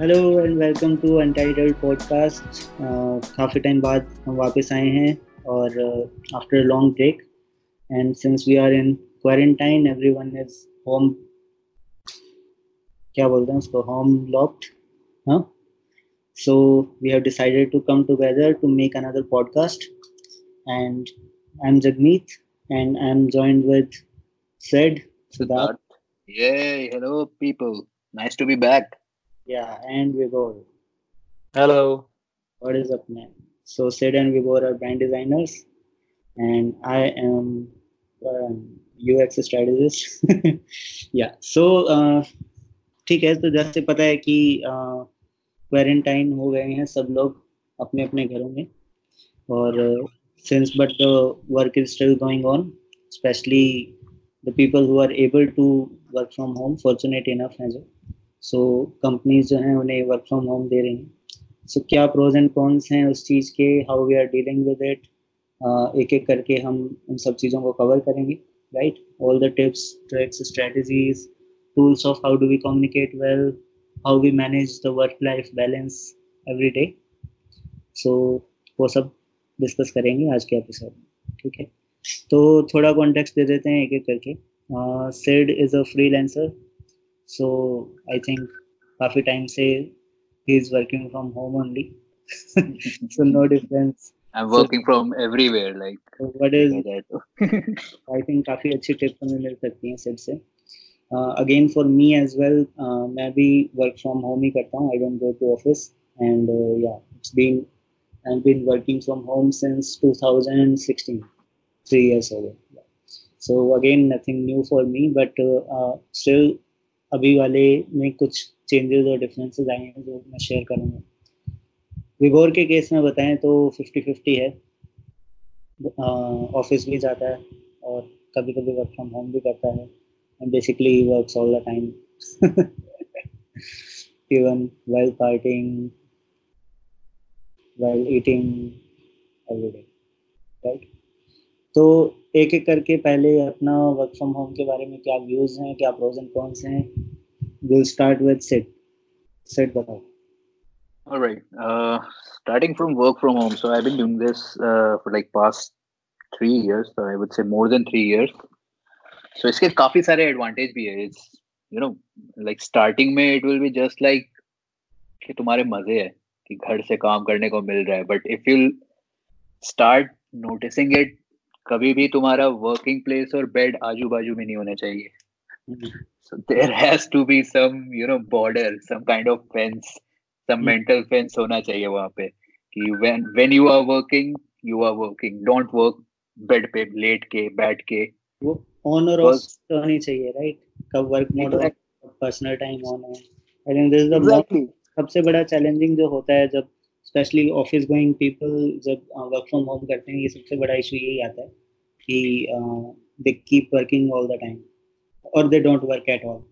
Hello and welcome to untitled podcast काफ़ी time बाद हम वापस आए हैं और after long break and since we are in quarantine everyone is home क्या बोलते हैं उसको होम लॉक्ड हाँ so we have decided to come together to make another podcast and I am Jagmeet and I am joined with Sid Siddharth. Yay, hello people. Nice to be back. Yeah, and Vibhor. Hello. What is up, man? So Sid and Vibhor are brand designers, and I am um, UX strategist. yeah. So uh, ठीक है तो जैसे पता है कि quarantine uh, हो गए हैं सब लोग अपने अपने घरों में और since but the work is still going on specially the people who are able to work from home fortunate enough हैं जो so companies जो हैं उन्हें वर्क फ्रॉम होम दे रही हैं। सो so, क्या प्रोज एंड कॉन्स हैं उस चीज़ के? How we are dealing with it एक एक करके हम उन सब चीज़ों को कवर करेंगे right all the tips tricks strategies tools of how do we communicate well how we manage the work life balance every day so वो सब डिस्कस करेंगे आज के एपिसोड में ठीक है? तो थोड़ा कॉन्टेक्स्ट दे देते हैं एक एक करके। Sid is a freelancer so I think काफ़ी टाइम से ही is working from home only so no difference I'm working so, from everywhere. Like so what is? I think काफी अच्छी टिप्स हमें मिल सकती हैं सेट से. Again for me as well मैं भी वर्क फ्रॉम होम ही करता हूँ. I don't go to office and या it's been I've been working from home since 2016. three years ago. So again, nothing new for me, but uh, uh, still अभी वाले में कुछ changes और differences आए हैं जो मैं शेयर करूँगा। विभोर के केस में बताएँ तो फिफ्टी फिफ्टी है। ऑफ़िस भी जाता है और कभी कभी वर्क फ्रॉम होम भी करता है। And basically he works all the time even partying, while eating every day right? तो एक एक करके पहले अपना वर्क फ्रॉम होम के बारे में क्या व्यूज़ हैं क्या प्रोज एंड कॉन्स हैं will start with Sid Sid बताओ All right. Uh, starting from work from home. So I've been doing this uh, for like past three years. So I would say more than three years. So इसके काफ़ी सारे advantage भी है it's you know like starting में it will be just like कि तुम्हारे मज़े है कि घर से काम करने को मिल रहा है but if you start noticing it कभी भी तुम्हारा वर्किंग प्लेस और बेड आजू बाजू में नहीं होना चाहिए। So there has to be some you know border some kind of fence some mental fence होना चाहिए वहाँ पे कि when when you are working you are working. Don't work bed पे लेट के बैठ के। वो ऑन और ऑफ़ तो होनी चाहिए राइट कब वर्क मोड है पर्सनल टाइम ऑन है I think this is the सबसे बड़ा चैलेंजिंग जो होता है जब स्पेशली ऑफ़िस गोइंग पीपल जब वर्क फ्रॉम होम करते हैं ये सबसे बड़ा इशू यही आता है कि they keep working all the time और they don't work at all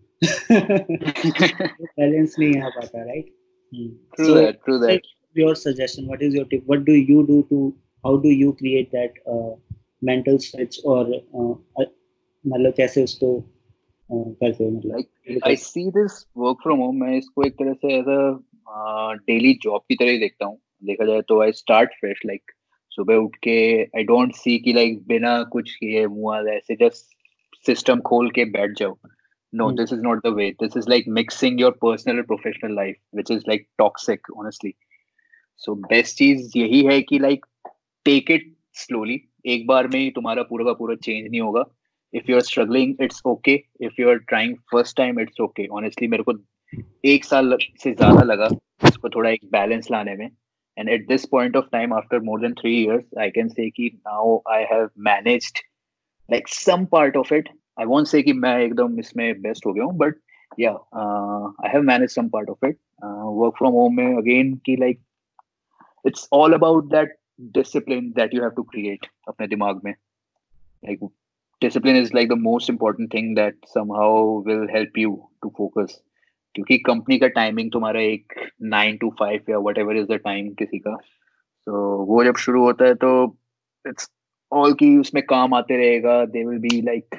balance नहीं आ पाता right true that true that your suggestion? What is your tip? What do you do to how do you create that uh, mental switch or मतलब कैसे उसको करते हो मतलब? I see this work from home मैं इसको एक तरह से एज अ हाँ, डेली जॉब की तरह ही देखता हूँ। देखा जाए तो आई स्टार्ट फ्रेश लाइक सुबह उठ के आई डोंट सी कि लाइक बिना कुछ किए मुआ ऐसे जस्ट सिस्टम खोल के बैठ जाओ। No this is not the way this is like mixing your personal and professional life which is like toxic honestly so best चीज़ यही है कि लाइक टेक इट स्लोली एक बार में ही तुम्हारा पूरा का पूरा चेंज नहीं होगा। If you are struggling it's okay if you are trying first time it's okay honestly मेरे को एक साल से ज़्यादा लगा उसको थोड़ा एक बैलेंस लाने में। And at this point of time after more than three years I can say now I have managed like some part of it I want say मैं एकदम इसमें बेस्ट हो गया हूँ but yeah I have manage some part of it work from home में again की like it's all about that discipline that you have to create अपने दिमाग में। Like discipline is like the most important thing that somehow will help you to focus क्योंकि company का timing तुम्हारा एक nine to five या whatever is the time किसी का। तो so, वो जब शुरू होता है तो इट्स ऑल की उसमें काम आते रहेगा। They will be like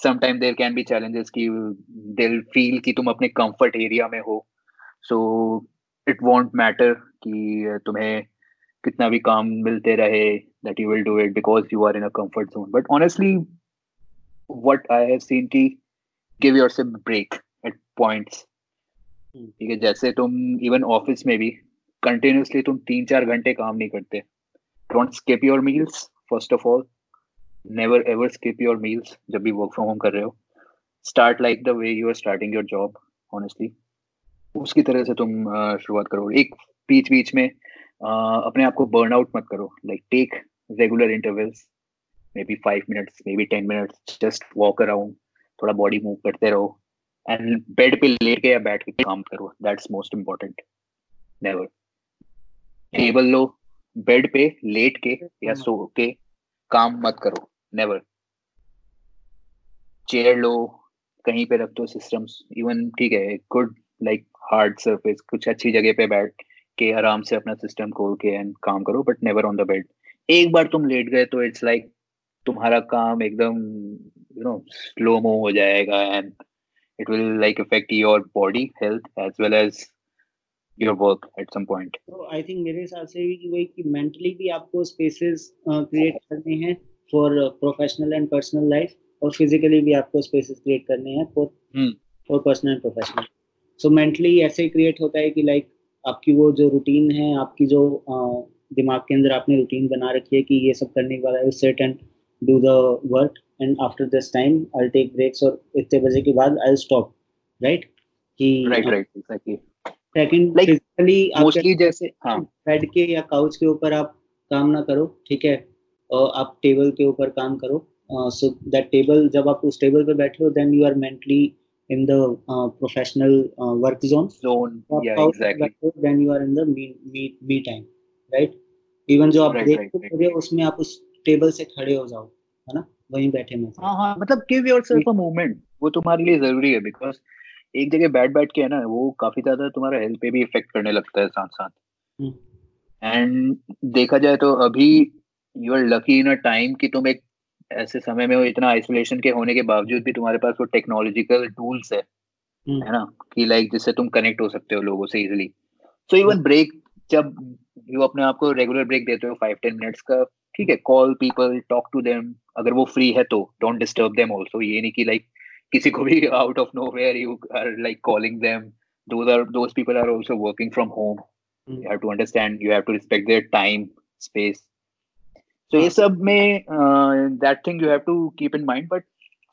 sometime there can be challenges की दे फील कि तुम अपने कंफर्ट एरिया में हो। सो इट वॉन्ट मैटर कि तुम्हें कितना भी काम मिलते रहे that you will do it because you are in a comfort zone but honestly what I have seen की give yourself break at points ठीक है, जैसे तुम इवन ऑफ़िस में भी कंटिन्यूसली तुम तीन चार घंटे काम नहीं करते। Don't skip your meals first of all never ever skip your meals जब भी वर्क फ्रॉम होम कर रहे हो। Start like the way you are starting your job honestly उसकी तरह से तुम शुरुआत करो। एक बीच बीच में अपने आप को बर्न आउट मत करो। Like take regular intervals maybe five minutes maybe ten minutes just walk around थोड़ा बॉडी मूव करते रहो। एंड बेड पे लेट के या बैठ के काम करो that's most important never table low bed पे लेट के या सो के काम मत करो. नेवर चेयर लो कहीं पे रख दो सिस्टम्स इवन ठीक है गुड लाइक हार्ड सरफेस कुछ अच्छी जगह पे बैठ के आराम से अपना सिस्टम खोल के एंड काम करो but never on the bed एक बार तुम लेट गए तो इट्स लाइक like, तुम्हारा काम एकदम यू नो स्लो मो हो जाएगा and it will like affect your body health as well as your work at some point तो आई थिंक मेरे हिसाब से भी वही कि मेंटली भी आपको स्पेसेस क्रिएट करने हैं for professional and personal life और फिजिकली भी आपको स्पेसेस क्रिएट करने हैं for for personal and professional so mentally ऐसे क्रिएट होता है कि लाइक आपकी वो जो रूटीन है आपकी जो दिमाग के अंदर आपने रूटीन बना रखी है कि ये सब करने के बाद I set and do the work and after this time I take breaks और इतने बजे के बाद आई स्टॉप राइट कि right right exactly second physically mostly जैसे हाँ। बेड के या काउच के ऊपर आप काम ना करो ठीक है? और आप टेबल के ऊपर काम करो। सो दैट टेबल जब आप उस टेबल पे बैठे हो then you are mentally in the uh, professional uh, work zone zone yeah exactly. then you are in the me me me time right? Even जो आप देख हो उसमें आप उस टेबल से खड़े हो जाओ है ना? वहीं बैठे में हाँ हाँ मतलब गिव योरसेल्फ अ मोमेंट वो तुम्हारे लिए ज़रूरी है बिकॉज़ एक जगह बैठ बैठ के है ना वो काफ़ी ज़्यादा तुम्हारा हेल्थ पे भी इफ़ेक्ट करने लगता है साथ साथ एंड। देखा जाए तो अभी you are lucky in a time कि तुम एक ऐसे समय में वो इतना आइसोलेशन के होने के बावजूद भी तुम्हारे पास वो टेक्नोलॉजिकल टूल्स है हम्म। है ना? कि लाइक जिससे तुम कनेक्ट हो सकते हो लोगों से इजिली सो इवन ब्रेक जब यू अपने आप को रेगुलर ब्रेक देते हो फाइव टेन मिनट्स का ठीक है call people talk to them अगर वो फ्री है तो डोंट डिस्टर्ब देम ऑल्सो ये नहीं की लाइक किसी को भी out of nowhere you are like calling them those people are also working from home you have to understand you have to respect their time space तो ये हाँ. सब में that thing you have to keep in mind but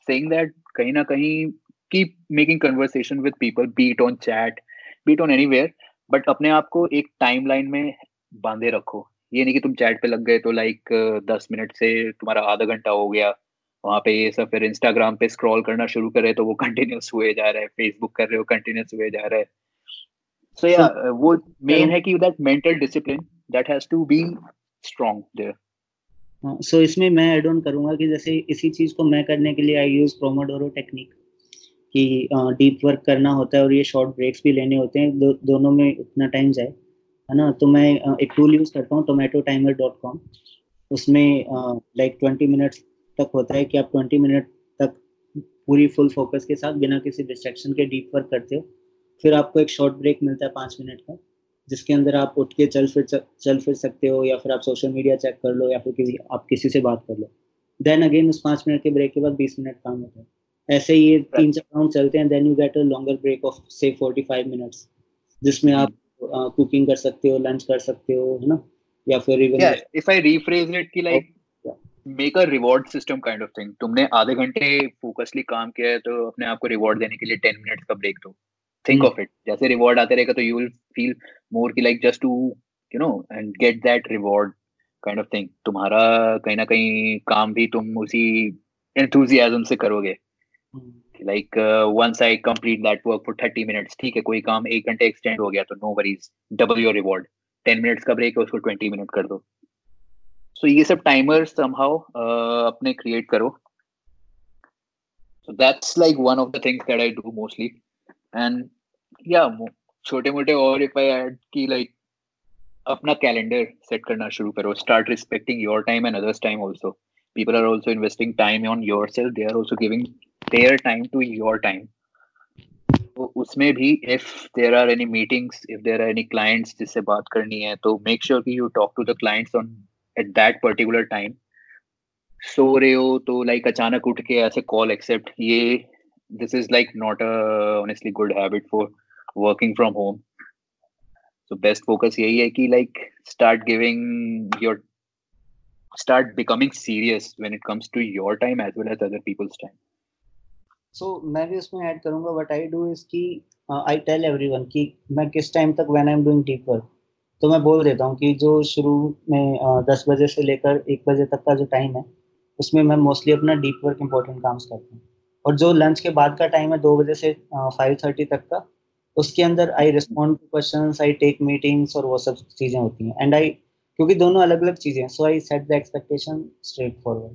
saying that कहीं ना कहीं keep making conversation with people be it on chat be it on anywhere but अपने आप को एक टाइमलाइन में बांधे रखो। ये नहीं कि तुम चैट पे लग गए तो लाइक दस मिनट से तुम्हारा आधा घंटा हो गया। वहाँ पे ये सब फिर इंस्टाग्राम पे स्क्रॉल करना शुरू करे तो वो कंटिन्यूस हुए जा रहा है। फेसबुक कर रहे हो कंटिन्यूस हुए जा रहा है। सो so, या yeah, वो मेन है कि that mental discipline that has to be strong there so इसमें मैं ऐड ऑन करूँगा कि जैसे इसी चीज़ को मैं करने के लिए आई यूज़ प्रोमोडोरो टेक्निक कि डीप वर्क करना होता है और ये शॉर्ट ब्रेक्स भी लेने होते हैं। दो, दोनों में उतना टाइम जाए। है ना? तो मैं एक टूल यूज़ करता हूँ टोमेटो टाइमर डॉट कॉम उसमें लाइक ट्वेंटी मिनट्स तक होता है कि आप ट्वेंटी मिनट तक पूरी फुल फोकस के साथ बिना किसी डिस्ट्रैक्शन के डीप वर्क करते हो। फिर आपको एक शॉर्ट ब्रेक मिलता है पाँच मिनट का, जिसके अंदर आप उठ के चल फिर चल फिर सकते हो या फिर आप सोशल मीडिया चेक कर लो या फिर किसी, आप किसी से बात कर लो। देन अगेन उस पाँच मिनट के ब्रेक के बाद बीस मिनट काम होता है। ऐसे ये तीन चार राउंड चलते हैं then you get a longer break of से फोर्टी फाइव मिनट्स जिसमें आप कुकिंग कर सकते हो लंच कर सकते हो है ना? या फिर even if I rephrase it कि like make a reward system kind of thing तुमने आधे घंटे फोकसली काम किया है तो अपने आप को रिवॉर्ड देने के लिए टेन मिनट्स का ब्रेक दो। थिंक ऑफ़ इट जैसे रिवॉर्ड आते रहेगा तो यू विल फील मोर की like just to you know and get that reward kind of thing तुम्हारा कहीं ना कहीं काम भी तुम उसी एंथुजियाज्म से करोगे। Like once I complete that work for thirty minutes ठीक है कोई काम एक घंटे एक्सटेंड हो गया तो no worries double your reward ten minutes का ब्रेक है उसको ट्वेंटी मिनट कर दो। सो so, ये सब टाइमर समहाउ uh, अपने क्रिएट करो। So that's like one of the things that I do mostly and या छोटे मोटे और इफ़ आई ऐड की लाइक अपना कैलेंडर सेट करना शुरू करो। Start respecting your time and others time also people are also investing time on yourself. They are also giving their time to your time. तो उसमें भी if there are any meetings if there are any clients जिससे बात करनी है तो make sure कि you talk to the clients on at that particular time सो रहे हो तो लाइक अचानक उठ के ऐसे कॉल एक्सेप्ट ये this is like not honestly good habit for working from home so best focus यही है कि like start giving your start becoming serious when it comes to your time as well as other people's time. So मैं भी उसमें add करूँगा what I do is कि I tell everyone कि मैं किस टाइम तक when I am doing deep work तो मैं बोल देता हूँ कि जो शुरू में दस बजे से लेकर एक बजे तक का जो टाइम है उसमें मैं मोस्टली अपना डीप वर्क इंपॉर्टेंट काम करता हूँ। और जो लंच के बाद का टाइम है दो बजे से फाइव थर्टी तक का उसके अंदर I respond to question I take meetings और वो सब चीज़ें होती हैं। एंड आई क्योंकि दोनों अलग अलग चीज़ें हैं so I set the expectation straightforward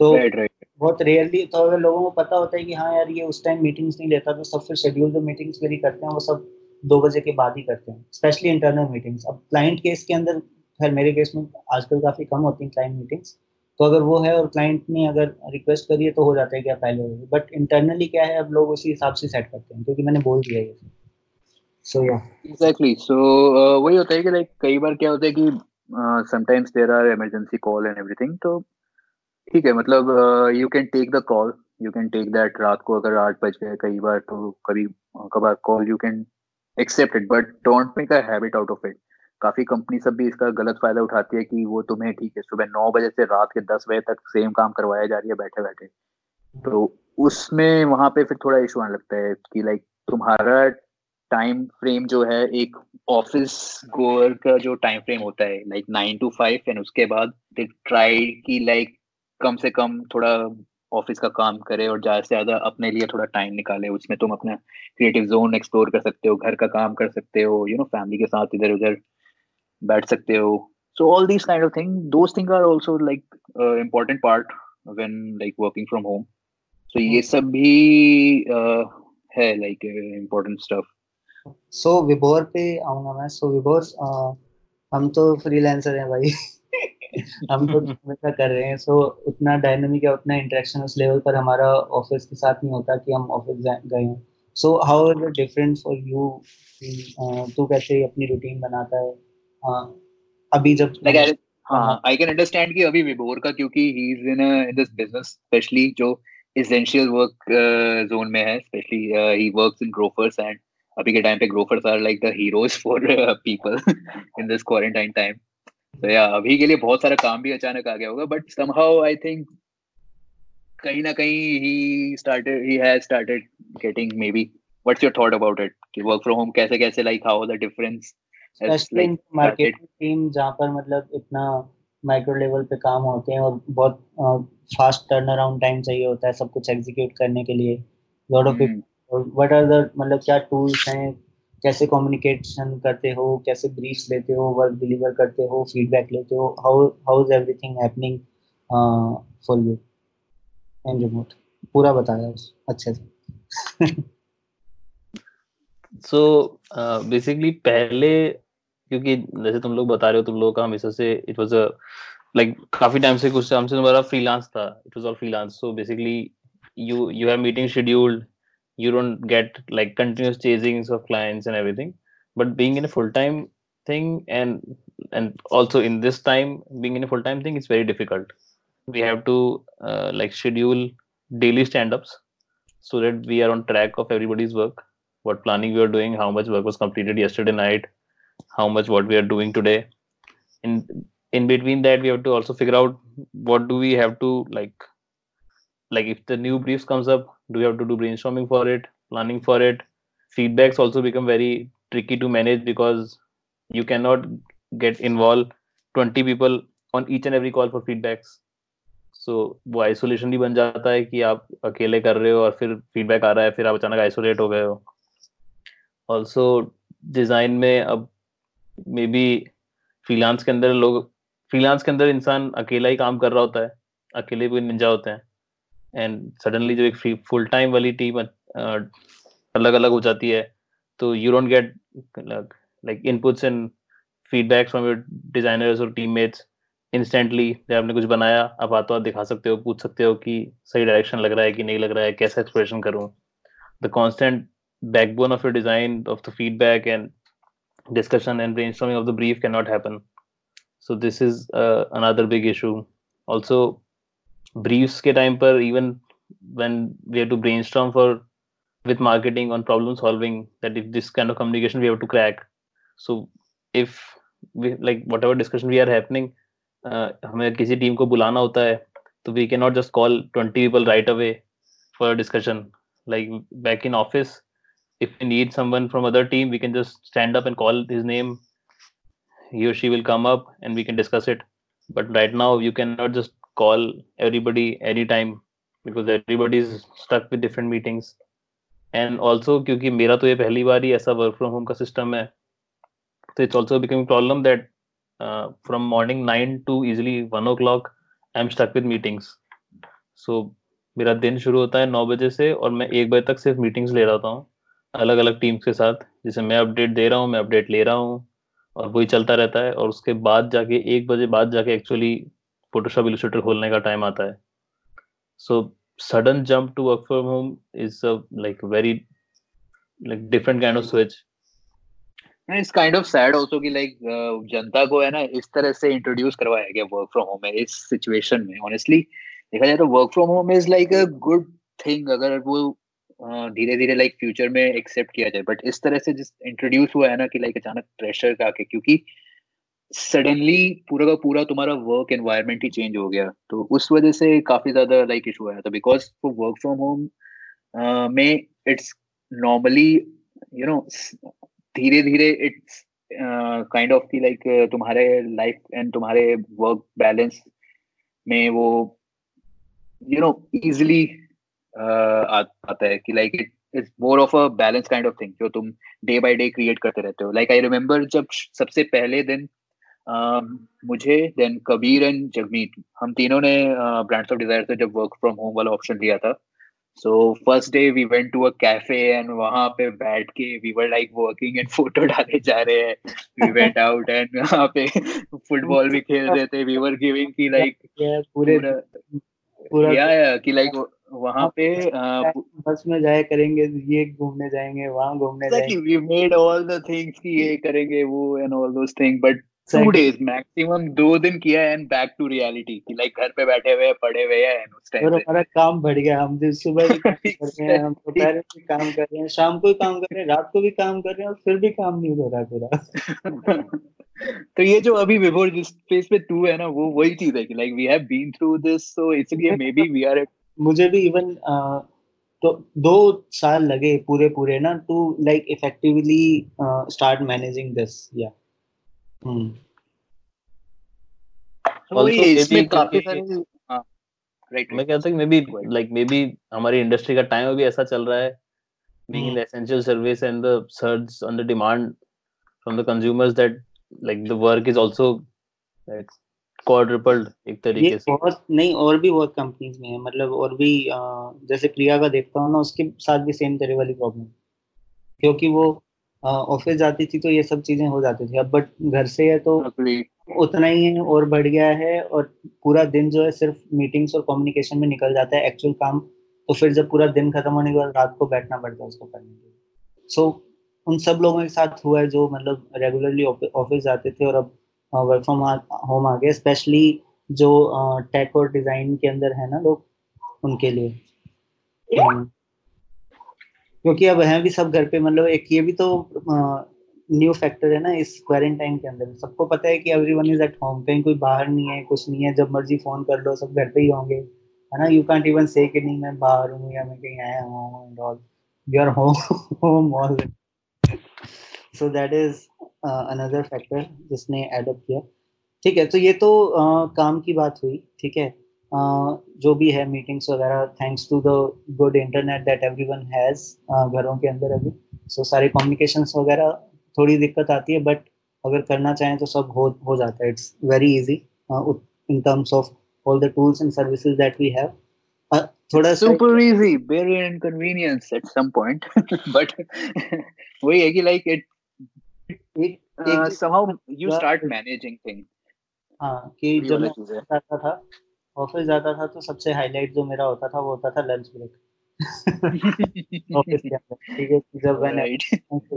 तो right, right. बहुत रेयरली तो अगर लोगों को पता होता है कि हाँ यार ये उस टाइम मीटिंग्स नहीं लेता तो सब फिर शेड्यूल जो मीटिंग्स मेरी करते हैं, वो सब दो बजे के बाद ही करते हैं स्पेशली इंटरनल मीटिंग्स अब क्लाइंट केस के अंदर, खैर मेरे केस में आजकल काफ़ी कम होती हैं क्लाइंट मीटिंग्स तो अगर वो है और क्लाइंट ने अगर रिक्वेस्ट करी है तो हो जाता है क्या पहले हो बट इंटरनली क्या है, अब लोग उसी हिसाब से सेट करते हैं, क्योंकि मैंने बोल दिया ये सो या एग्जैक्टली सो वही होता है कि लाइक कई बार क्या होता है कि sometimes there are emergency call and everything तो ठीक है मतलब you can take the call you can take that रात को अगर आठ बज गए कई बार तो कभी कभार call you can accept it but don't make a habit out of it काफ़ी कंपनी सब भी इसका गलत फ़ायदा उठाती है कि वो तुम्हें, ठीक है, सुबह नौ बजे से रात के दस बजे तक सेम काम करवाया जा रही है बैठे बैठे तो उसमें वहाँ पे फिर थोड़ा इशू आने लगता है कि लाइक तुम्हारा टाइम फ्रेम जो है, एक ऑफ़िस गोअर का जो टाइम फ्रेम होता है like nine to five and उसके बाद ट्राई की लाइक कम से कम थोड़ा ऑफ़िस का काम करे और ज़्यादा से ज़्यादा अपने लिए थोड़ा टाइम निकाले। उसमें तुम अपना क्रिएटिव जोन एक्सप्लोर कर सकते हो घर का काम कर सकते हो यू नो फैमिली के साथ इधर उधर बैठ सकते हो। So all these kind of thing those thing are also like important part when like working from home so ये hmm. सब भी uh, है लाइक इम्पोर्टेंट स्टफ़ सो विभोर पे आऊँगा मैं। सो विभोर हम तो फ्रीलांसर हैं भाई। हम तो हमेशा कर रहे हैं सो so, उतना डायनेमिक या उतना इंटरेक्शन उस लेवल पर हमारा ऑफ़िस के साथ नहीं होता कि हम ऑफ़िस गए हैं। So how is different for you तू कैसे अपनी रूटीन बनाता है? uh, अभी जब like, हाँ आई कैन अंडरस्टैंड कि अभी विभोर का क्योंकि he is in in this business specially जो एसेंशियल वर्क जोन में है specially he works in Grofers and अभी के टाइम पे Grofers are like the heroes for people in this quarantine time तो या अभी के लिए बहुत सारा काम भी अचानक आ गया होगा बट समहाउ आई थिंक कहीं ना कहीं he started he has started getting maybe what's your thought about it कि वर्क फ्रॉम होम कैसे कैसे like how the difference specially marketing team जहाँ पर मतलब इतना माइक्रो लेवल पे काम होते हैं और बहुत फास्ट टर्न अराउंड टाइम चाहिए होता है सब कुछ एग्जीक्यूट करने के लिए। Lot of what are the मतलब क्या टूल्स हैं कैसे कम्युनिकेशन करते हो, कैसे ब्रीफ लेते हो वर्क डिलीवर करते हो फीडबैक लेते हो how how is everything happening for you in remote पूरा बताया उस अच्छे से। सो बेसिकली पहले, क्योंकि जैसे तुम लोग बता रहे हो, तुम लोगों का हमेशा से इट वाज अ लाइक काफ़ी टाइम से कुछ टाइम से तुम्हारा फ्रीलांस था it was all freelance so basically you you have meeting scheduled you don't get like continuous chasings of clients and everything. But being in a full-time thing and and also in this time being in a full-time thing is very difficult. We have to uh, like schedule daily stand-ups so that we are on track of everybody's work what planning we are doing how much work was completed yesterday night how much what we are doing today. In in between that we have to also figure out what do we have to like like if the new briefs comes up do we have to do brainstorming for it planning for it feedbacks also become very tricky to manage because you cannot get involved 20 people on each and every call for feedbacks so वो isolation ही बन जाता है कि आप अकेले कर रहे हो और फिर फीडबैक आ रहा है फिर आप अचानक आइसोलेट हो गए हो ऑल्सो डिज़ाइन में अब मे बी फ्रीलांस के अंदर लोग फ्रीलांस के अंदर इंसान अकेला ही काम कर रहा होता है अकेले भी निंजा होते हैं एंड सडनली जो एक फुल टाइम वाली टीम अलग अलग हो जाती है तो you don't get like inputs and feedbacks from your designers और टीममेट्स इंस्टेंटली जब आपने कुछ बनाया आप हाथों हाथ दिखा सकते हो पूछ सकते हो कि सही डायरेक्शन लग रहा है कि नहीं लग रहा है कैसा एक्सप्रेशन करूँ। The constant backbone of your design of the feedback and discussion and brainstorming of the brief cannot happen. So this is uh, another big issue. Briefs के टाइम पर even when we have to brainstorm for with marketing on problem solving that if this kind of communication we have to crack so if like whatever discussion we are happening हमें किसी team को बुलाना होता है तो we can not just call 20 people right away for a discussion like back in office if we need someone other team we can just stand up and call call name name. He or she will come up and we can discuss it. But right now, you cannot just call everybody anytime because everybody is stuck with different meetings. And also क्योंकि मेरा तो ये पहली बार ही ऐसा work from home का system है तो it's also becoming problem that from morning nine to easily one o'clock I am stuck with meetings so मेरा दिन शुरू होता है नौ बजे से और मैं एक बजे तक सिर्फ़ मीटिंग्स ले रहा हूँ अलग अलग टीम्स के साथ जिसे मैं अपडेट दे रहा हूँ, मैं अपडेट ले रहा हूँ और वही चलता रहता है। और उसके बाद जाके, एक बजे बाद जाके एक्चुअली फोटोशॉप इलिस्ट्रेटर खोलने का टाइम आता है। So sudden jump to work from home is a like very like different kind of switch it's kind of sad also कि लाइक जनता को है ना, इस तरह से इंट्रोड्यूस करवाया गया वर्क फ्रॉम होम इस सिचुएशन में। ऑनेस्टली देखा जाए तो work from home is like a good thing अगर वो धीरे धीरे लाइक फ्यूचर में एक्सेप्ट किया जाए। बट इस तरह से जिस इंट्रोड्यूस हुआ है ना कि लाइक अचानक प्रेशर का क्योंकि सडनली पूरा का पूरा तुम्हारा वर्क एनवायरनमेंट ही चेंज हो गया। तो उस वजह से काफ़ी ज़्यादा लाइक इशू आया था। Because for work from home में इट्स नॉर्मली यू नो धीरे धीरे इट्स काइंड ऑफ़ की लाइक तुम्हारे लाइफ एंड तुम्हारे वर्क बैलेंस में वो यू नो इजिली आता है कि like it is more of a balance kind of thing जो तुम डे बाय डे क्रिएट करते रहते हो। लाइक आई रिमेम्बर जब सबसे पहले दिन मुझे देन कबीर एंड जगमीत हम तीनों ने ब्रांड्स ऑफ़ डिज़ायर से जब वर्क फ्रॉम होम वाला ऑप्शन लिया था। So first day we went to a cafe and वहाँ पे बैठ के we were like working and photo डाले जा रहे हैं। वी वेंट आउट एंड वहाँ पे फुटबॉल भी खेल रहे थे। वी वर गिविंग की लाइक पूरे पूरा या या कि लाइक वहाँ पे बस में जाया करेंगे ये घूमने जाएँगे वहाँ घूमने जाएँगे। We made all the things कि ये करेंगे वो and all those thing but two days maximum दो दिन किया एंड बैक टू रियलिटी कि लाइक घर पे बैठे हुए पड़े हुए हैं उस टाइम पे। हमारा काम बढ़ गया हम दिन सुबह भी काम कर रहे हैं हम दोपहर में काम कर रहे हैं शाम को भी काम कर रहे हैं रात को भी काम कर रहे हैं और फिर भी काम नहीं हो रहा पूरा। तो ये जो अभी बिफोर जिस फ़ेज़ पे तू है ना वो वही चीज़ है कि like we have been through this so इसलिए मे बी वी आर मुझे भी इवन तो दो साल लगे पूरे पूरे ना to like effectively start managing this या इसमें काफ़ी सारे राइट मैं कहता हूँ maybe like maybe हमारी इंडस्ट्री का टाइम अभी ऐसा चल रहा है being in the essential service and the surge on the demand from the consumers that like the work is also like quadrupled एक तरीके से बहुत नहीं और भी बहुत कंपनीज़ में है मतलब और भी जैसे प्रिया का देखता हूँ ना उसके साथ भी सेम तरह वाली प्रॉब्लम क्योंकि वो ऑफ़िस जाती थी तो ये सब चीज़ें हो जाती थी। अब बट घर से है तो उतना ही है और बढ़ गया है और पूरा दिन जो है सिर्फ़ मीटिंग्स और कम्युनिकेशन में निकल जाता है एक्चुअल काम। तो फिर जब पूरा दिन खत्म होने के बाद रात को बैठना पड़ता है उसको करने के लिए। सो उन सब लोगों के साथ हुआ है जो मतलब रेगुलरली ऑफ़िस जाते थे और अब वर्क फ्रॉम होम आ गए। स्पेशली जो टेक और डिज़ाइन के अंदर है ना लोग उनके लिए। क्योंकि अब हैं भी सब घर पे मतलब एक ये भी तो न्यू फैक्टर है ना इस क्वारंटाइन के अंदर। सबको पता है कि everyone is at home कहीं कोई बाहर नहीं है कुछ नहीं है जब मर्ज़ी फ़ोन कर लो सब घर पे ही होंगे है ना? यू कैंट इवन से कि नहीं मैं बाहर हूँ या मैं कहीं आया हूँ and all you are home home all so that is another factor जिसने एडअप किया। ठीक है तो ये तो uh, काम की बात हुई ठीक है? जो भी है मीटिंग्स वगैरह thanks to the good internet that everyone has घरों के अंदर अभी। सो so, सारे कम्युनिकेशंस वगैरह थोड़ी दिक्कत आती है बट अगर करना चाहें तो सब हो हो जाता है। It's very easy in terms of all the tools and services that we have थोड़ा super easy very inconvenience at some point but वही है कि like it somehow you start managing things हाँ कि जब मैं जाता था ऑफ़िस जाता था तो सबसे हाईलाइट जो मेरा होता था वो होता था लंच ब्रेक ऑफ़िस के अंदर ठीक है? जब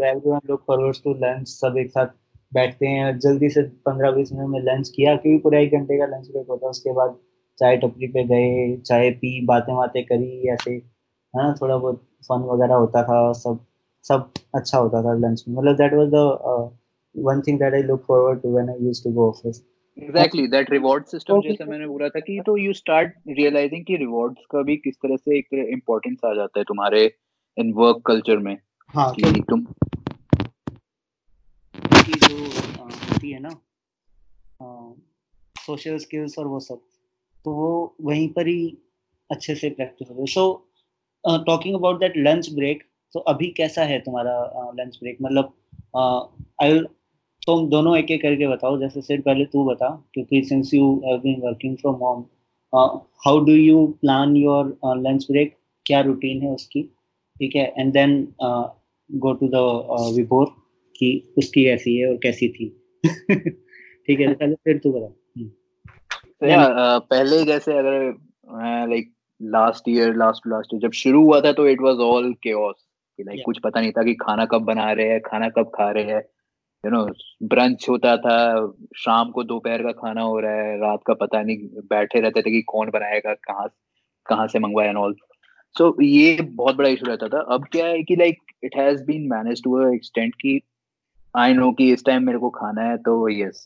everyone look forward to lunch सब एक साथ बैठते हैं जल्दी से पंद्रह बीस मिनट में लंच किया क्योंकि पूरा एक घंटे का लंच ब्रेक होता है उसके बाद चाय टपरी पे गए चाय पी बातें बातें करी ऐसे है ना थोड़ा बहुत फन वगैरह होता था सब सब अच्छा होता था लंच में। मतलब that was the one thing that I look forward to when I used to go office exactly that reward system जैसा मैंने बोला था कि तो यू स्टार्ट रियलाइजिंग कि रिवॉर्ड्स का भी किस तरह से एक इंपॉर्टेंस आ जाता है तुम्हारे इन वर्क कल्चर में हाँ कि तो तुम की जो होती है ना सोशल स्किल्स और वो सब तो वो वहीं पर ही अच्छे से प्रैक्टिस होती है। So talking about that lunch break तो अभी कैसा है तुम्हारा लंच ब्रेक मतलब आई तुम दोनों एक एक करके बताओ जैसे सिर्फ़ पहले तू बता क्योंकि since you have been working from home how do you plan your lunch break क्या रूटीन है उसकी? ठीक है? And then go to the Vibhor कि उसकी कैसी है और कैसी थी। ठीक है तो पहले फिर तू बता। हम्म। तो या पहले जैसे अगर like last year last last year जब शुरू हुआ था तो इट वाज ऑल केओस कि लाइक कुछ पता नहीं था कि खाना कब बना रहे हैं खाना कब खा रहे हैं। यू नो ब्रंच होता था शाम को दोपहर का खाना हो रहा है रात का पता नहीं बैठे रहते थे कि कौन बनाएगा कहाँ कहाँ से मंगवाया एंड ऑल सो ये बहुत बड़ा इशू रहता था। अब क्या है कि like it has been manage to extent कि आई नो कि इस टाइम मेरे को खाना है तो यस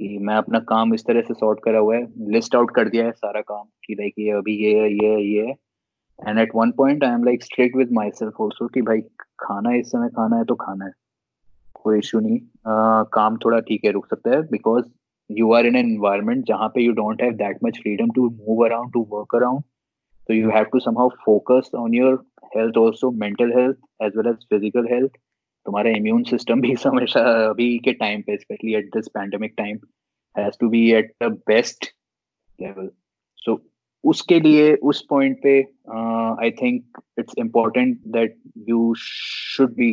कि मैं अपना काम इस तरह से सॉर्ट करा हुआ है लिस्ट आउट कर दिया है सारा काम कि लाइक ये अभी ये है, ये है, ये है। And at one point I am like strict with myself also कि भाई खाना इस समय खाना है तो खाना है। कोई इशू नहीं। uh, काम थोड़ा ठीक है रुक सकता है। Because you are in an environment जहाँ पे you don't have that much freedom to move around to work around तो you have to somehow focus on your health also mental health as well as physical health तुम्हारा immune system भी हमेशा अभी के time पे specially at this pandemic time has to be at the best level so उसके लिए उस point पे I think it's important that you should be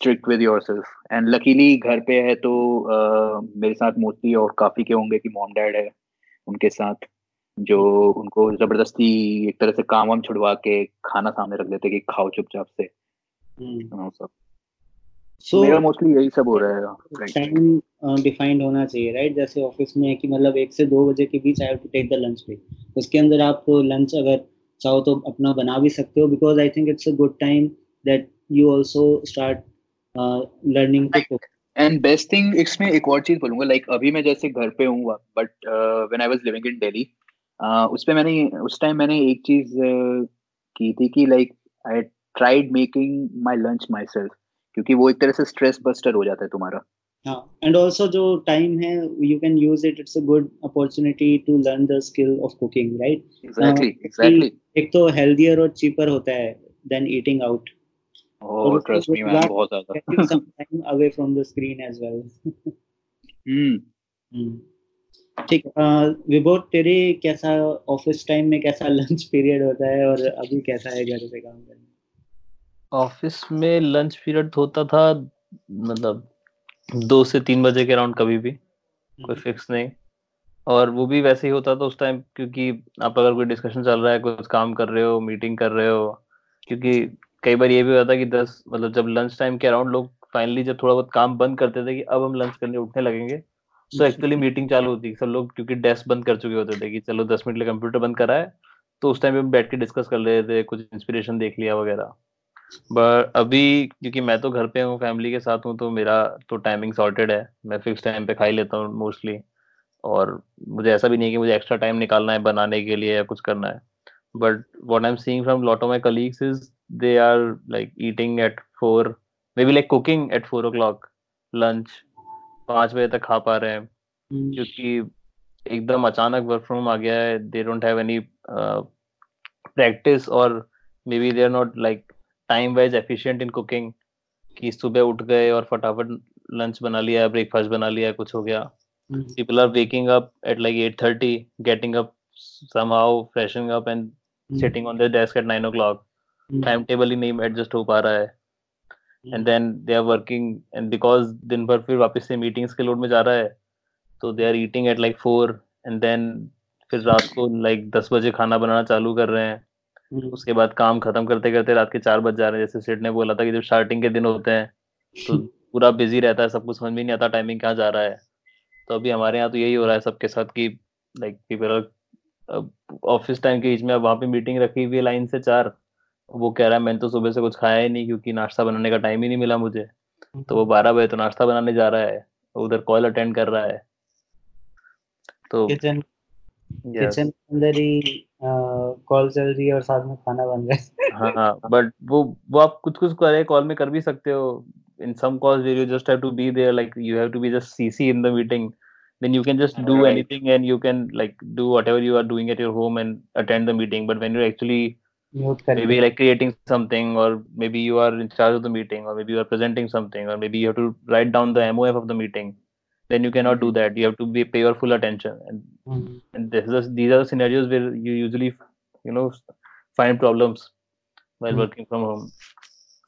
strict with yourself and luckily घर पे है तो uh, मेरे साथ मोस्टली और काफ़ी के होंगे कि मॉम डैड है उनके साथ जो उनको ज़बरदस्ती एक तरह से काम वाम छुड़वा के खाना सामने रख देते कि खाओ चुपचाप से। हम्म। सब। सो मेरा मोस्टली यही सब हो रहा है टाइम डिफाइंड होना चाहिए राइट जैसे ऑफ़िस में है कि मतलब एक से दो बजे के बीच I have to take the lunch break उसके अंदर आप लंच अगर चाहो तो अपना बना भी सकते हो because I think it's a good time that you also start learning to and best thing इसमें एक और चीज़ बोलूँगा लाइक अभी मैं जैसे घर पे हूँ but when I was living in Delhi उस पे मैंने उस टाइम मैंने एक चीज़ uh, की थी कि like I tried making my lunch myself क्योंकि वो एक तरह से स्ट्रेस बस्टर हो जाता है तुम्हारा। हाँ एंड ऑल्सो जो टाइम है you can use it it's a good opportunity to learn the skill of cooking right exactly exactly एक तो हेल्दियर और चीपर होता है than eating out oh trust me man बहुत ज़्यादा। some time away from the screen as well. हम्म। हम्म। ठीक विभोर तेरे कैसा ऑफ़िस टाइम में कैसा लंच पीरियड होता है और अभी कैसा है घर से काम करना? ऑफ़िस में लंच पीरियड होता था मतलब दो से तीन बजे के अराउंड कभी भी कोई हम्म, फिक्स नहीं। और वो भी वैसे ही होता था उस टाइम क्योंकि आप अगर कोई डिस्कशन चल रहा है कुछ काम कर रहे हो मीटिंग कर रहे हो क्योंकि कई बार ये भी होता है कि दस मतलब जब लंच टाइम के अराउंड लोग फाइनली जब थोड़ा बहुत काम बंद करते थे कि अब हम लंच करने उठने लगेंगे तो एक्चुअली मीटिंग चालू होती सब लोग क्योंकि डेस्क बंद कर चुके होते थे कि चलो दस मिनट लिए कंप्यूटर बंद करा है तो उस टाइम पे हम बैठ के डिस्कस कर रहे थे कुछ इंस्पिरेशन देख लिया वगैरह। बट अभी क्योंकि मैं तो घर पे हूँ फैमिली के साथ हूँ तो मेरा तो टाइमिंग सॉर्टेड है। मैं फिक्स टाइम पे खा ही लेता हूँ मोस्टली और मुझे ऐसा भी नहीं है कि मुझे एक्स्ट्रा टाइम निकालना है बनाने के लिए या कुछ करना है। But what i'm seeing from lot of my colleagues is they are like eating at four maybe like cooking at four o'clock lunch पाँच बजे तक खा पा रहे हैं hmm. क्योंकि एकदम अचानक वर्क फ्रॉम आ गया है they don't have any practice और maybe they are not like time wise efficient in cooking कि सुबह उठ गए और फटाफट लंच बना लिया ब्रेकफास्ट बना लिया कुछ हो गया। People are waking up at like at thirty getting up somehow freshing up and sitting on the desk at nine o'clock time table ही नहीं एडजस्ट हो पा रहा है। And then they are working and because दिन भर फिर वापस से मीटिंग्स के लोड में जा रहा है तो they are eating at like four and then फिर रात को लाइक दस बजे खाना बनाना चालू कर रहे हैं। हम्म। उसके बाद काम खत्म करते करते रात के चार बज जा रहे हैं। जैसे सेठ ने बोला था कि जब स्टार्टिंग के दिन होते हैं तो पूरा बिज़ी रहता है सब कुछ समझ में नहीं आता टाइमिंग कहाँ जा रहा है। तो अभी हमारे यहाँ तो यही हो रहा है सबके साथ कि लाइक पीपल ऑफ़िस टाइम के बीच में अब वहाँ पे मीटिंग रखी हुई है लाइन से चार। वो कह रहा है मैंने तो सुबह से कुछ खाया ही नहीं क्योंकि नाश्ता बनाने का टाइम ही नहीं मिला मुझे. तो वो बारह बजे तो नाश्ता बनाने जा रहा है उधर कॉल अटेंड कर रहा है। तो किचन किचन कॉल चल रही है और साथ में खाना बन बट हाँ, हाँ, वो वो आप कुछ कुछ करे कॉल में कर भी सकते हो। In some you just have to be there like you have to be just CC in the meeting then you can just maybe like creating something or maybe you are in charge of the meeting or maybe you are presenting something or maybe you have to write down the mof of the meeting then you cannot do that you have to be pay your full attention and mm-hmm. and this is these are the scenarios where you usually you know find problems while mm-hmm. working from home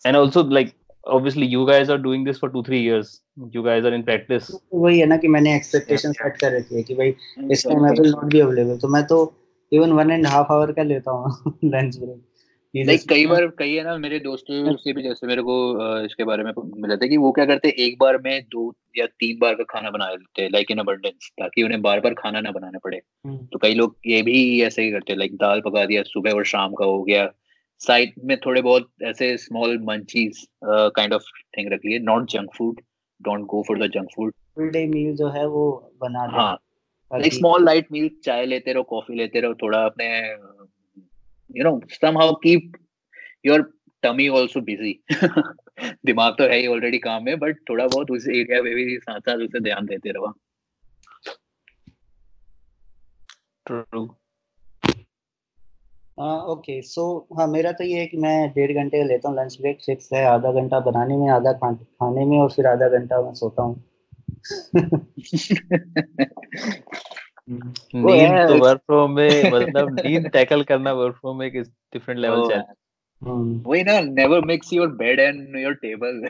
and also like obviously you guys are doing this for 2 3 years you guys are in practice वही है ना कि मैंने expectation set कर रखी है कि भाई इस time I will not be available तो मैं तो even one and half hour का लेता हूँ लंच ब्रेक लाइक कई बार कई है ना मेरे दोस्तों से भी जैसे मेरे को इसके बारे में मिला था कि वो क्या करते हैं एक बार में दो या तीन बार का खाना बना लेते हैं लाइक इन अबंडेंस ताकि उन्हें बार बार खाना ना बनाना पड़े। हम्म। तो कई लोग ये भी ऐसे ही करते हैं लाइक दाल पका दिया सुबह और शाम का हो गया। साइड में थोड़े बहुत ऐसे small munchies kind of thing रख लिए not junk food don't go for the junk food full day meal जो है वो बना हाँ लाइक स्मॉल लाइट मील चाय लेते रहो कॉफ़ी लेते रहो थोड़ा अपने you know somehow keep your tummy also busy. दिमाग तो है ही ऑलरेडी काम में बट थोड़ा बहुत उस एरिया में भी साथ साथ उसे ध्यान देते रहो ट्रू ओके सो हाँ मेरा तो ये है कि मैं डेढ़ घंटे लेता हूँ लंच ब्रेक फिक्स है आधा घंटा बनाने में आधा खाने में और फिर आधा घंटा मैं सोता हूँ। नींद तो वर्क फ्रॉम में मतलब नींद टैकल करना वर्क फ्रॉम में एक डिफरेंट लेवल से वही ना never mix your bed and your table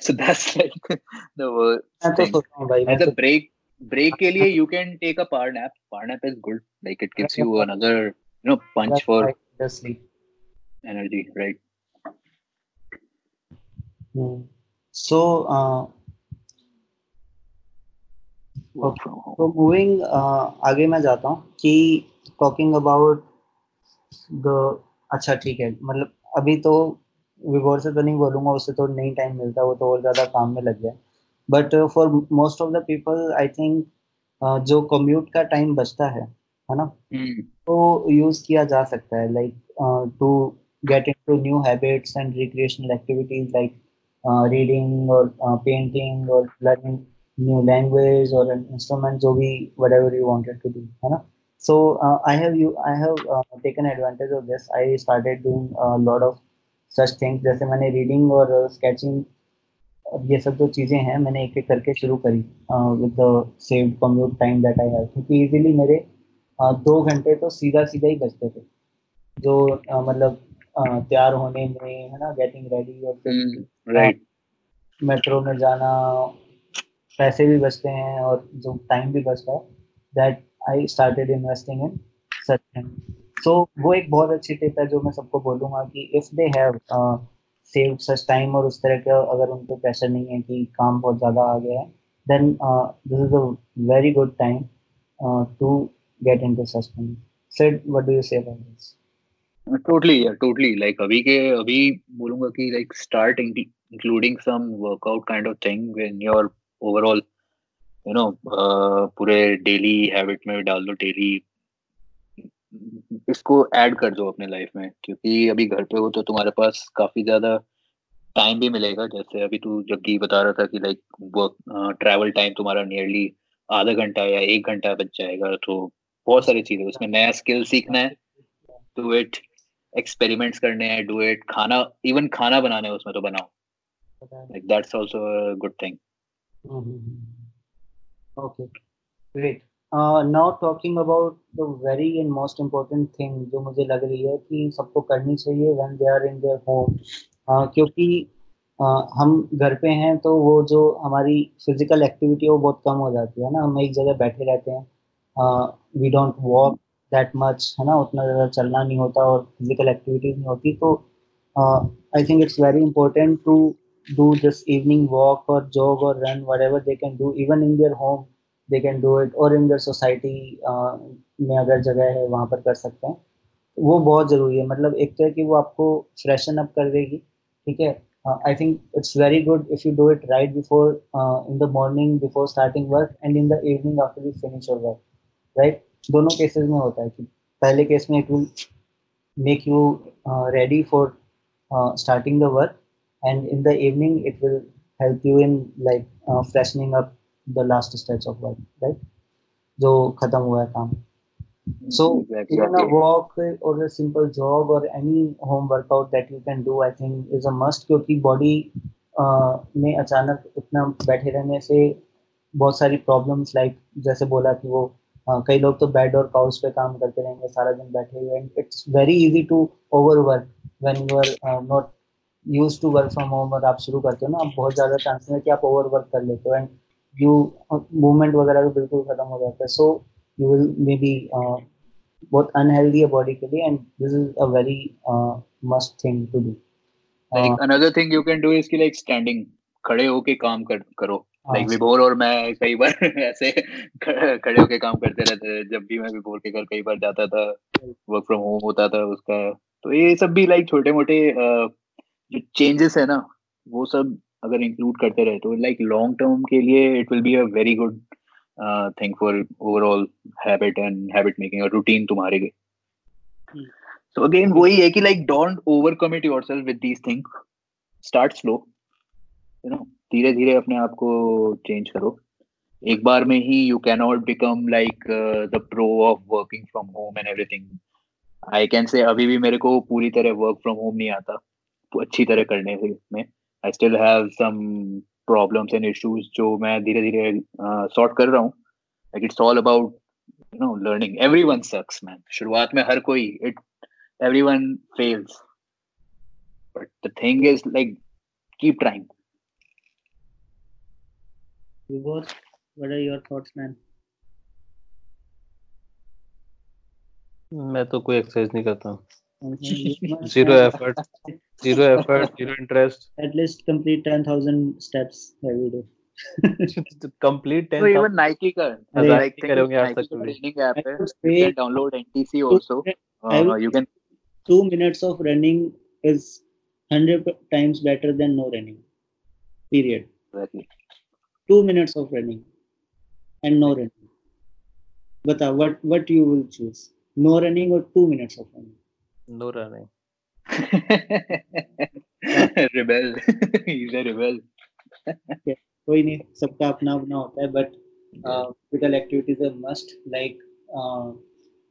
so that's like the worst at the break break के लिए you can take a power nap power nap is good like it gives you another you know punch for energy right so uh, तो moving uh, आगे मैं जाता हूँ कि talking about the अच्छा ठीक है मतलब अभी तो विगोर से तो नहीं बोलूँगा उससे तो नहीं टाइम मिलता वो तो और ज़्यादा काम में लग जाए but for most of the people I think जो कम्यूट का टाइम बचता है है ना? hmm. तो यूज़ किया जा सकता है like to get in to new habits and recreational activities like reading और पेंटिंग और learning new language or an instrument जो भी whatever you wanted to do है ना so uh, I have you I have uh, taken advantage of this I started doing a lot of such things जैसे मैंने reading और sketching ये सब जो चीज़ें हैं मैंने एक एक करके शुरू करी with the save commute time that I have क्योंकि इजीली मेरे uh, दो घंटे तो सीधा सीधा ही बचते थे जो uh, मतलब uh, तैयार होने में है ना गेटिंग रेडी और फिर मेट्रो में जाना पैसे भी बचते हैं और जो टाइम भी बचता है that I started investing in such so वो एक बहुत अच्छी टिप है जो मैं सबको बोलूँगा कि if they have save such time और उस तरह का अगर उनको प्रेशर नहीं है कि काम बहुत ज़्यादा आ गया है then this is a very good time to get in to such thing said what do you say about totally यार टोटली लाइक अभी के, अभी बोलूँगा कि like start including some workout kind of thing when your overall you know पूरे daily habit में डाल दो डेली इसको ऐड कर दो अपने लाइफ में। क्योंकि अभी घर पे हो तो तुम्हारे पास काफ़ी ज़्यादा टाइम भी मिलेगा। जैसे अभी तू जबकि बता रहा था कि लाइक वर्क ट्रैवल टाइम तुम्हारा नियरली आधा घंटा या एक घंटा बच जाएगा तो बहुत सारी चीज़ें उसमें नया स्किल सीखना है डू इट एक्सपेरिमेंट्स करने हैं डू इट खाना इवन खाना बनाना है, उसमें तो बनाओ। Like that's also a good thing Mm-hmm. Okay, great. Uh, now talking about the very and most important thing जो मुझे लग रही है कि सबको करनी चाहिए when they are in their home. Uh, क्योंकि uh, हम घर पे हैं तो वो जो हमारी फ़िज़िकल एक्टिविटी वो बहुत कम हो जाती है ना। हम एक जगह बैठे रहते हैं। We don't walk that much है ना? उतना ज़्यादा चलना नहीं होता और फ़िज़िकल एक्टिविटीज़ नहीं होती। तो I think it's very important to do this evening walk or jog or run whatever they can do even in their home they can do it or in their society uh, में अगर जगह है वहाँ पर कर सकते हैं। वो बहुत ज़रूरी है। मतलब एक तो है कि वो आपको फ्रेशन अप कर देगी ठीक है? I think it's very good if you do it right before in the morning before starting work and in the evening after you finish your work right दोनों केसेस में होता है कि पहले केस में it will make you ready for starting the work and in the evening it will help you in like uh, freshening up the last stretch of work right जो खत्म हुआ है काम so exactly. even a walk or a simple jog or any home workout that you can do i think is a must क्योंकि body uh, में अचानक इतना बैठे रहने से बहुत सारी प्रॉब्लम्स लाइक जैसे बोला कि वो uh, कई लोग तो बेड और काउच पे काम करते रहेंगे सारा दिन बैठे हुए and it's very easy to overwork when you are not use to work from home और आप शुरू करते हो ना आप बहुत ज़्यादा चांसेस है कि आप ओवर वर्क कर लेते हो एंड यू मूवमेंट वगैरह भी बिल्कुल खत्म हो जाता है। So you will maybe बहुत अनहेल्दी है बॉडी के लिए and this is a very must thing to do like another thing you can do is की लाइक स्टैंडिंग खड़े होके काम कर करो। लाइक हाँ। विभोर और मैं कई बार ऐसे खड़े होके काम करते रहते जब भी मैं विभोर के घर कई बार जाता था वर्क फ्रॉम होम होता था उसका। तो ये सब भी लाइक छोटे मोटे जो चेंजेस है ना वो सब अगर इंक्लूड करते रहे तो लाइक लॉन्ग टर्म के लिए it will be a very good thing for overall habit and habit making और रूटीन तुम्हारे लिए। सो अगेन वही है कि like don't overcommit yourself with these things start slow you know धीरे धीरे अपने आप को चेंज करो। एक बार में ही you can not become like the pro of working from home and everything I can say अभी भी मेरे को पूरी तरह वर्क फ्रॉम होम नहीं आता। अच्छी तरह करने में I still have some problems and issues जो मैं धीरे धीरे सॉर्ट कर रहा हूँ। Like it's all about you know learning everyone sucks man शुरुआत में हर कोई it everyone fails but the thing is like keep trying What are your thoughts, man? मैं तो कोई एक्सरसाइज नहीं करता। zero mm-hmm. effort. Zero effort zero interest. At least complete 10000 steps every day. Complete 10 so even nike ka like karenge aap tak training app you can download ntc also. Uh, you can 2 minutes of running is 100 times better than no running period. Exactly. 2 minutes of running and no running. Bata what what you will choose no running or 2 minutes of running? No running. rebel. He's a rebel. कोई नहीं सबका अपना अपना होता है but physical activities are must like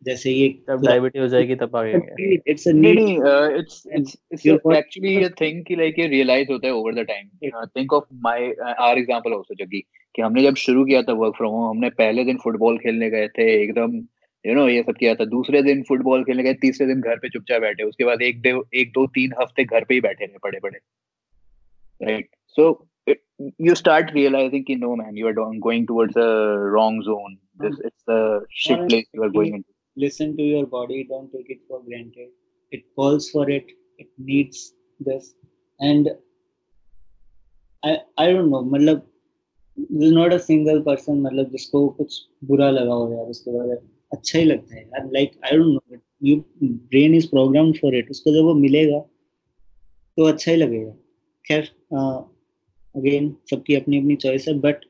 जैसे ये तब डायबिटीज़ हो जाएगी तब आगे it's a need it's it's it's actually a thing कि लाइक ये रियलाइज़ होता है over the time think of my our example also Jaggi कि हमने जब शुरू किया था वर्क फ्रॉम होम हमने पहले दिन फुटबॉल खेलने गए थे एकदम यू नो ये सब किया था। दूसरे दिन फुटबॉल खेलने गए तीसरे दिन घर पे चुपचाप बैठे। उसके बाद एक एक दो तीन हफ़्ते घर पे ही बैठे रहे पड़े पड़े right so you start realizing no man you are going towards wrong zone it calls it it and I I know मतलब सिंगल पर्सन मतलब जिसको कुछ बुरा लगा हो यार उसके बारे में। अच्छा ही लगता है यार like I don't know you brain is program for it उसको जब वो मिलेगा तो अच्छा ही लगेगा। खैर अगेन सबकी अपनी अपनी चॉइस है but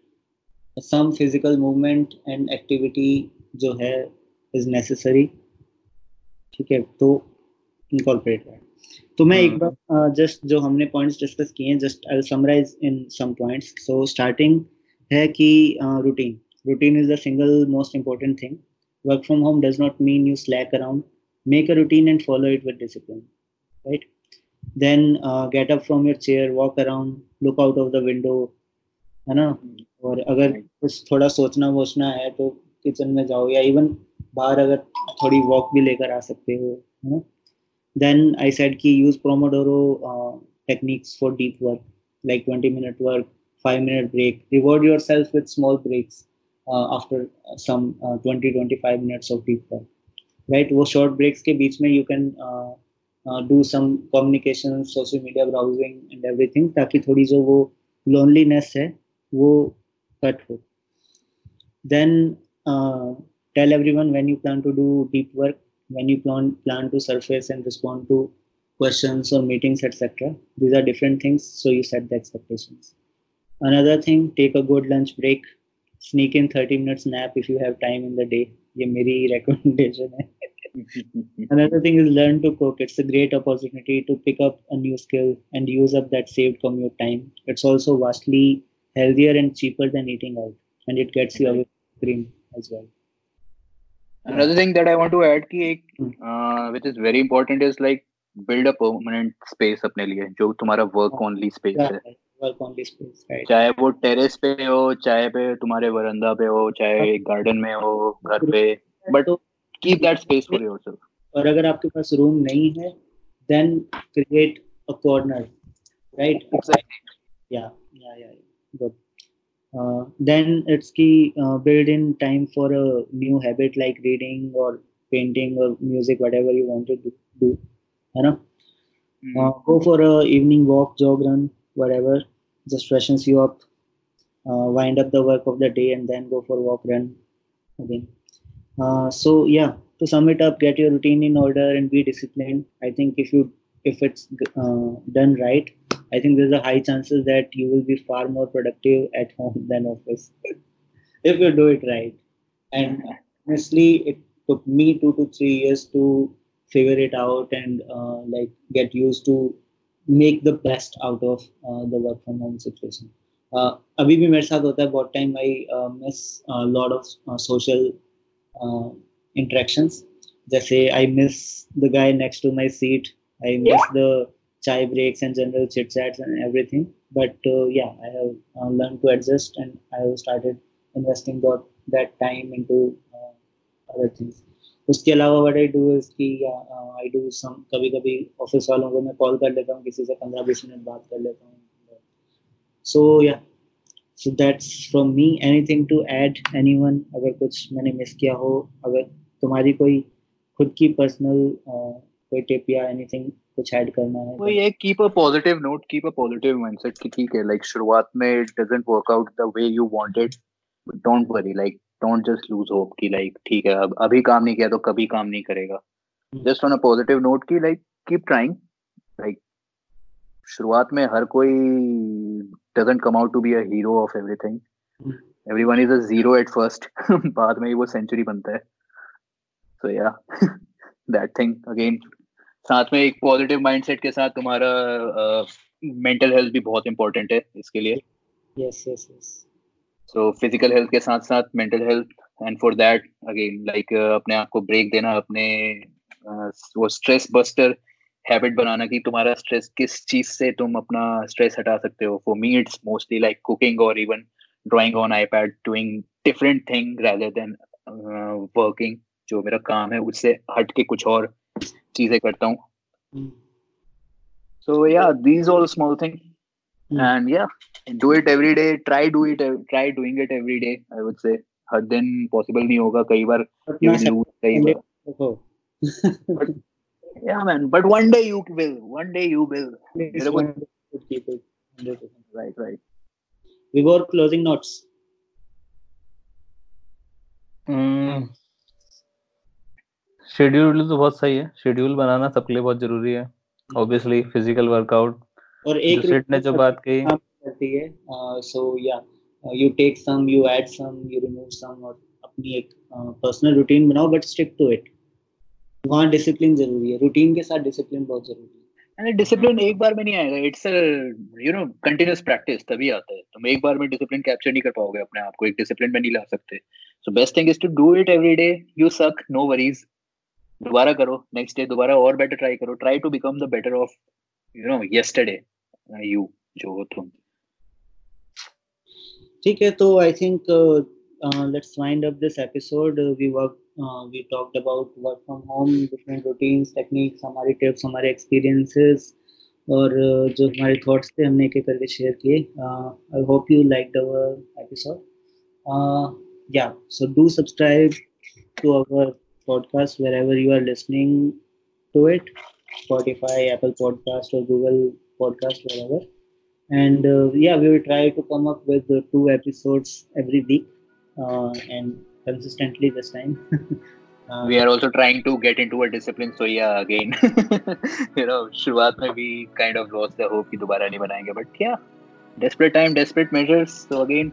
some physical movement and activity जो है इज़ नेसेसरी ठीक है तो इनकॉर्पोरेट है तो मैं एक हम्म। बार जस्ट जो हमने पॉइंट्स डिस्कस किए हैं just I summarize in some points so starting है कि routine routine is the single most important thing work from home does not mean you slack around make a routine and follow it with discipline right then uh, get up from your chair walk around look out of the window है ना और अगर कुछ थोड़ा सोचना वोचना है तो kitchen में जाओ या इवन बाहर अगर थोड़ी वॉक भी लेकर आ सकते हो है ना देन आई सेड कि use pomodoro techniques for deep work like 20 minute work 5 minute break reward yourself with small breaks uh, after some uh, 20 25 minutes of deep work right वो शॉर्ट ब्रेक्स के बीच में you can do some communication social media browsing and everything ताकि थोड़ी जो वो loneliness है वो cut हो then tell everyone when you plan to do deep work when you plan plan to surface and respond to questions or meetings etc these are different things so you set the expectations another thing take a good lunch break sneak in 30 minutes nap if you have time in the day ye meri recommendation hai another thing is learn to cook it's a great opportunity to pick up a new skill and use up that saved commute time it's also vastly healthier and cheaper than eating out and it gets you away from screen as well another thing that i want to add ki ek, uh, which is very important is like build a permanent space अपने लिए जो तुम्हारा work only space है work on this space right चाहे वो terrace पे हो चाहे पे तुम्हारे वरंदा पे हो चाहे गार्डन में हो घर पे but keep that space for yourself और अगर आपके पास रूम नहीं है then create a corner right yeah yeah yeah good uh, then it's key uh, build in time for a new habit like reading or painting or music whatever you wanted to do you know uh, go for a evening walk jog run whatever just freshens you up uh, wind up the work of the day and then go for walk run again. Uh, so yeah to sum it up get your routine in order and be disciplined. I think if you if it's uh, done right i think there's a high chances that you will be far more productive at home than office if you do it right. And honestly it took me two to three years to figure it out and uh, like get used to make the best out of uh, the work from home situation uh, अभी भी मेरे साथ होता है बहुत time I miss lot of social interactions जैसे I miss the guy next to my seat I miss the chai breaks and general chit chats and everything but uh, yeah I have uh, learned to adjust and I have started investing that, that time into uh, other things उसके अलावा what I do is कि I do some कभी कभी office वालों को मैं call कर लेता हूँ, किसी से पंद्रह बीस मिनट बात कर लेता हूँ। So yeah so that's from me anything to add anyone अगर कुछ मैंने मिस किया हो, अगर तुम्हारी कोई खुद की पर्सनल कोई टिप या एनीथिंग कुछ ऐड करना है वो ये keep a positive note keep a positive mindset कि ठीक है लाइक शुरुआत में it doesn't work out the way you wanted don't worry like don't just lose hope कि लाइक ठीक है अब अभी काम नहीं किया तो कभी काम नहीं करेगा। Just on a positive note कि लाइक कीप ट्राइंग लाइक शुरुआत में हर कोई doesn't come out to be a hero of everything everyone is a zero at first बाद में ही वो सेंचुरी बनता है। सो या दैट थिंग अगेन साथ में एक पॉजिटिव माइंडसेट के साथ तुम्हारा मेंटल uh, हेल्थ भी बहुत इंपॉर्टेंट है इसके लिए। Yes yes yes so physical health के साथ साथ mental health and for that again like अपने आप को ब्रेक देना अपने uh, वो स्ट्रेस बस्टर हैबिट बनाना कि तुम्हारा स्ट्रेस किस चीज़ से तुम अपना स्ट्रेस हटा सकते हो। For me it's mostly like cooking और even drawing on iPad doing different thing rather than working जो मेरा काम है उससे हट के कुछ और चीज़ें करता हूँ। So yeah these all small thing and yeah do it every day try do it try doing it every day I would say हर दिन पॉसिबल नहीं होगा कई बार you will lose कई बार। yeah man but one day you will one day you will मेरे को right right Vibor, closing notes. Schedule तो बहुत सही है। शेड्यूल बनाना सबके लिए बहुत ज़रूरी है। ऑब्वियसली फ़िज़िकल वर्कआउट और एक जो ने जो बात कही। करती है। So yeah you take some you add some you remove some और अपनी एक पर्सनल रूटीन बनाओ बट स्टिक टू इट वहाँ डिसिप्लिन ज़रूरी है। रूटीन के साथ डिसिप्लिन बहुत ज़रूरी है। एंड डिसिप्लिन एक बार में नहीं आएगा। It's you know continuous practice तभी आता है। तुम एक बार में डिसिप्लिन कैप्चर नहीं कर पाओगे अपने आप को। एक डिसिप्लिन में नहीं ला सकते। So best thing is to do it every day you suck no worries दोबारा करो नेक्स्ट डे दोबारा और बेटर ट्राई करो। Try to become the better of you know yesterday you जो हो तुम। ठीक है तो I think let's wind up this episode we work we talked about work from home different routines techniques हमारी टिप्स हमारे experiences और uh, जो हमारे थॉट्स थे हमने एक एक करके शेयर किए। I hope you like our episode yeah so do subscribe to our podcast wherever you are listening to it. Spotify, Apple Podcast, or Google Podcast, wherever. And uh, yeah, we will try to come up with uh, two episodes every week uh, and consistently this time. Uh, we are also trying to get into a discipline. So yeah, again, you know, शुरुआत में we kind of lost the hope कि दोबारा नहीं बनाएंगे. But yeah, desperate time, desperate measures. So again,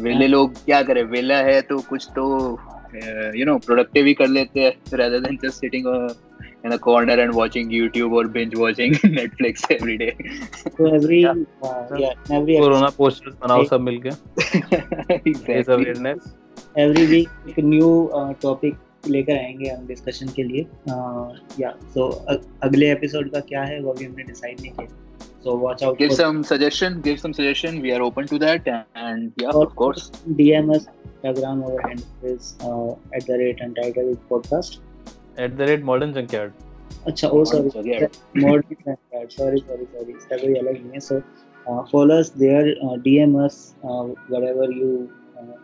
वेले लोग क्या करें वेला है तो कुछ तो यू नो प्रोडक्टिव ही कर लेते हैं rather than just sitting uh, in a corner and watching YouTube or binge watching Netflix every day. So every yeah, uh, yeah every Corona posters बनाओ सब मिलके. exactly. awareness. Every week एक new uh, topic लेकर आएँगे हम discussion के लिए या uh, सो अगले एपिसोड का क्या है वो भी हमने डिसाइड नहीं किया so watch out give some suggestion give some suggestion we are open to that and yeah of course dm us instagram our handle is uh, at the rate untitled podcast at the rate modern junkyard अच्छा oh sorry modern junkyard sorry sorry sorry इसका कोई अलग नहीं है so uh, follow us there uh, dm us uh, whatever you uh,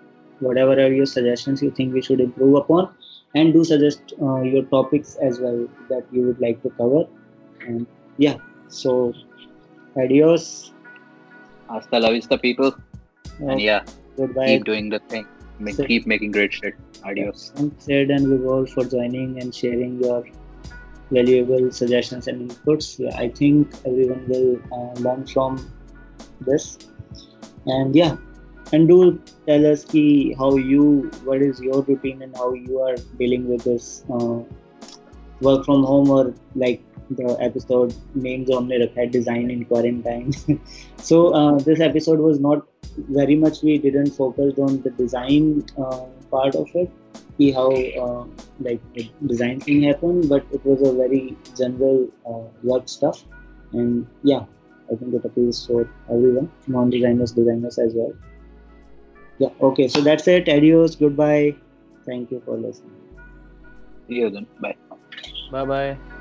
whatever are your suggestions you think we should improve upon and do suggest uh, your topics as well that you would like to cover and yeah so adios hasta la vista people okay. and yeah goodbye keep doing the thing I mean, keep making great shit. Adios. Thanks, Ed and Vibor, for joining and sharing your valuable suggestions and inputs. I think everyone will uh, learn from this. And yeah, and do tell us ki how you, what is your routine and how you are dealing with this uh, work from home or like the episode name जो हमने रखा है design in quarantine. so uh, this episode was not very much we didn't focus on the design uh, part of it see how uh, like the design thing happened but it was a very general uh, work stuff. And yeah i think it appeals for everyone non-designers designers as well. Yeah okay so that's it. Adios goodbye. Thank you for listening. See you then. Bye. Bye bye